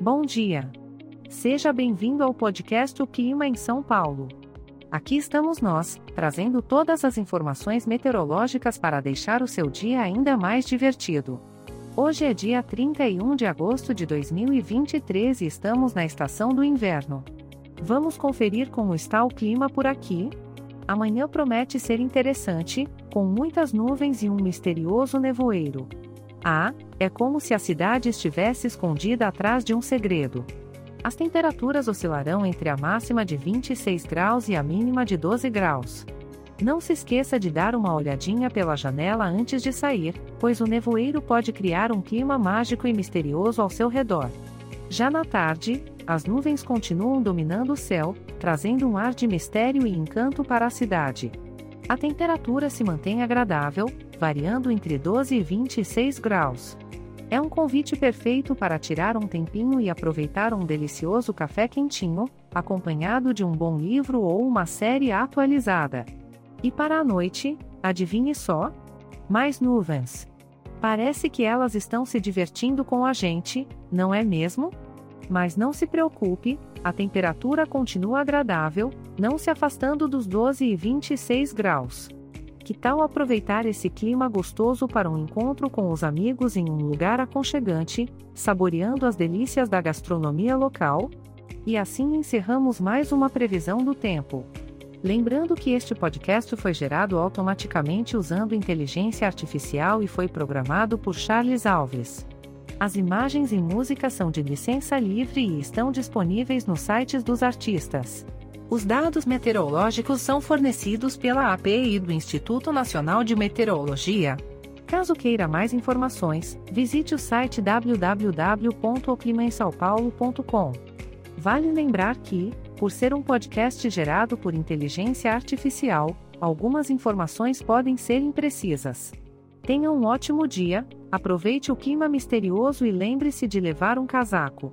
Bom dia. Seja bem-vindo ao podcast O Clima em São Paulo. Aqui estamos nós, trazendo todas as informações meteorológicas para deixar o seu dia ainda mais divertido. Hoje é dia 31 de agosto de 2023 e estamos na estação do inverno. Vamos conferir como está o clima por aqui? Amanhã promete ser interessante, com muitas nuvens e um misterioso nevoeiro. Ah, é como se a cidade estivesse escondida atrás de um segredo. As temperaturas oscilarão entre a máxima de 26 graus e a mínima de 12 graus. Não se esqueça de dar uma olhadinha pela janela antes de sair, pois o nevoeiro pode criar um clima mágico e misterioso ao seu redor. Já na tarde, as nuvens continuam dominando o céu, trazendo um ar de mistério e encanto para a cidade. A temperatura se mantém agradável, variando entre 12 e 26 graus. É um convite perfeito para tirar um tempinho e aproveitar um delicioso café quentinho, acompanhado de um bom livro ou uma série atualizada. E para a noite, adivinhe só? Mais nuvens. Parece que elas estão se divertindo com a gente, não é mesmo? Mas não se preocupe, a temperatura continua agradável, não se afastando dos 12 e 26 graus. Que tal aproveitar esse clima gostoso para um encontro com os amigos em um lugar aconchegante, saboreando as delícias da gastronomia local? E assim encerramos mais uma previsão do tempo. Lembrando que este podcast foi gerado automaticamente usando inteligência artificial e foi programado por Charles Alves. As imagens e músicas são de licença livre e estão disponíveis nos sites dos artistas. Os dados meteorológicos são fornecidos pela API do Instituto Nacional de Meteorologia. Caso queira mais informações, visite o site www.oclimaemsaopaulo.com. Vale lembrar que, por ser um podcast gerado por inteligência artificial, algumas informações podem ser imprecisas. Tenha um ótimo dia, aproveite o clima misterioso e lembre-se de levar um casaco.